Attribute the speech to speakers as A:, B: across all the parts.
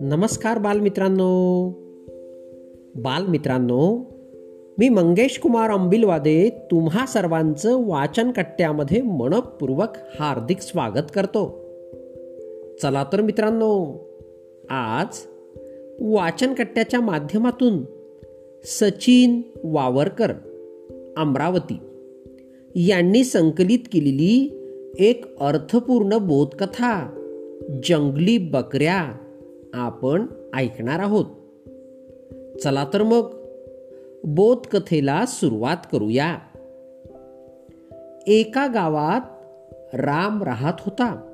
A: नमस्कार बालमित्रांनो. बालमित्रांनो मी मंगेश कुमार अंबिलवादे तुम्हा सर्वांचं वाचन कट्ट्यामध्ये मनपूर्वक हार्दिक स्वागत करतो. चला तर मित्रांनो आज वाचन कट्ट्याच्या माध्यमातून सचिन वावरकर अमरावती यांनी संकलित केलेली एक अर्थपूर्ण बोधकथा जंगली बकऱ्या आपण ऐकणार आहोत. चला तर मग बोधकथेला सुरुवात करूया. एका गावात राम राहत होता.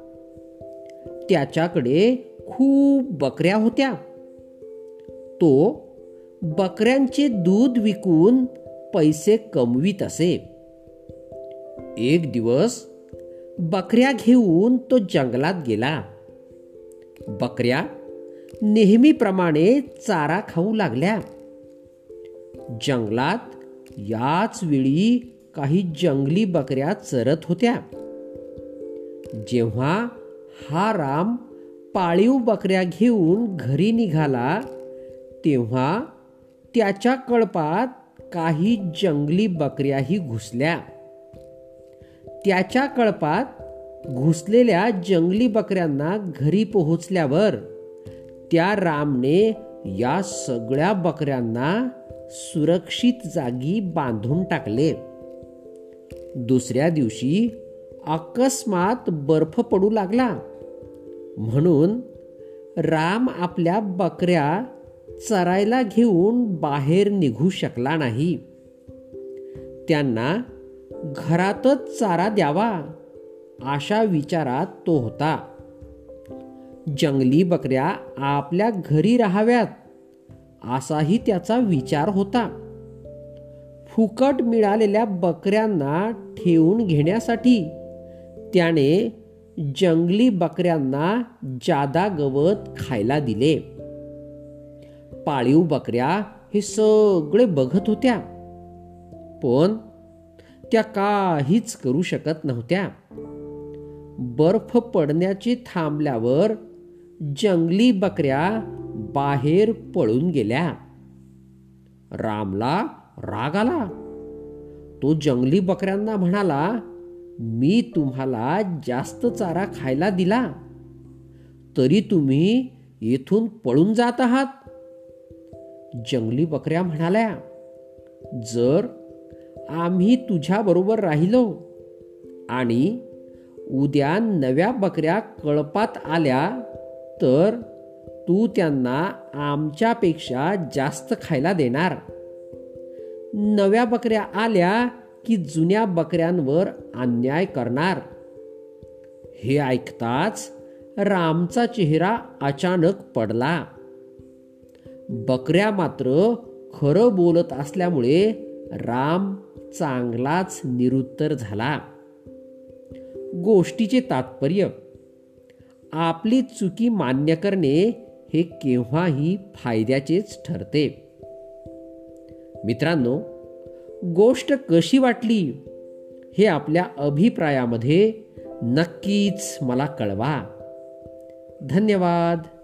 A: त्याच्याकडे खूप बकऱ्या होत्या. तो बकऱ्यांचे दूध विकून पैसे कमवीत असे. एक दिवस बकऱ्या घेऊन तो जंगलात गेला. बकऱ्या नेहमीप्रमाणे चारा खाऊ लागल्या. जंगलात याच वेळी काही जंगली बकऱ्या चरत होत्या. जेव्हा हा राम पाळीव बकऱ्या घेऊन घरी निघाला तेव्हा त्याच्या कळपात काही जंगली बकऱ्याही घुसल्या. त्याच्या कळपात घुसलेल्या जंगली बकऱ्यांना घरी पोहोचल्यावर त्या रामने या सगळ्या बकऱ्यांना सुरक्षित जागी बांधून टाकले. दुसऱ्या दिवशी अकस्मात बर्फ पडू लागला. म्हणून राम आपल्या बकऱ्या चरायला घेऊन बाहेर निघू शकला नाही. त्यांना घरातच चारा द्यावा अशा विचारात तो होता. जंगली बकऱ्या आपल्या घरी राहाव्यात असाही त्याचा विचार होता. फुकट मिळालेल्या बकऱ्यांना ठेवून घेण्यासाठी त्याने जंगली बकऱ्यांना जादा गवत खायला दिले. पाळीव बकऱ्या हे सगळे बघत होत्या. पण त्या काहीच करू शकत नव्हत्या. बर्फ पडण्याची थांबल्यावर जंगली बकऱ्या बाहेर पळून गेल्या. रामला राग आला. तो जंगली बकऱ्यांना म्हणाला मी तुम्हाला जास्त चारा खायला दिला. तरी तुम्ही येथून पळून जात आहात. जंगली बकऱ्या म्हणाल्या जर आम्ही तुझ्याबरोबर राहिलो. आणि उद्या नव्या बकऱ्या कळपात आल्या तर तू त्यांना आमच्यापेक्षा जास्त खायला देणार. नव्या बकऱ्या आल्या की जुन्या बकऱ्यांवर अन्याय करणार. हे ऐकताच रामचा चेहरा अचानक पडला. बकऱ्या मात्र खरं बोलत असल्यामुळे राम चांगलाच निरुत्तर झाला. गोष्टीचे तात्पर्य आपली चुकी मान्य करणे हे केव्हाही फायद्याचेच ठरते. मित्रांनो गोष्ट कशी वाटली हे आपल्या अभिप्रायामध्ये नक्कीच मला कळवा. धन्यवाद.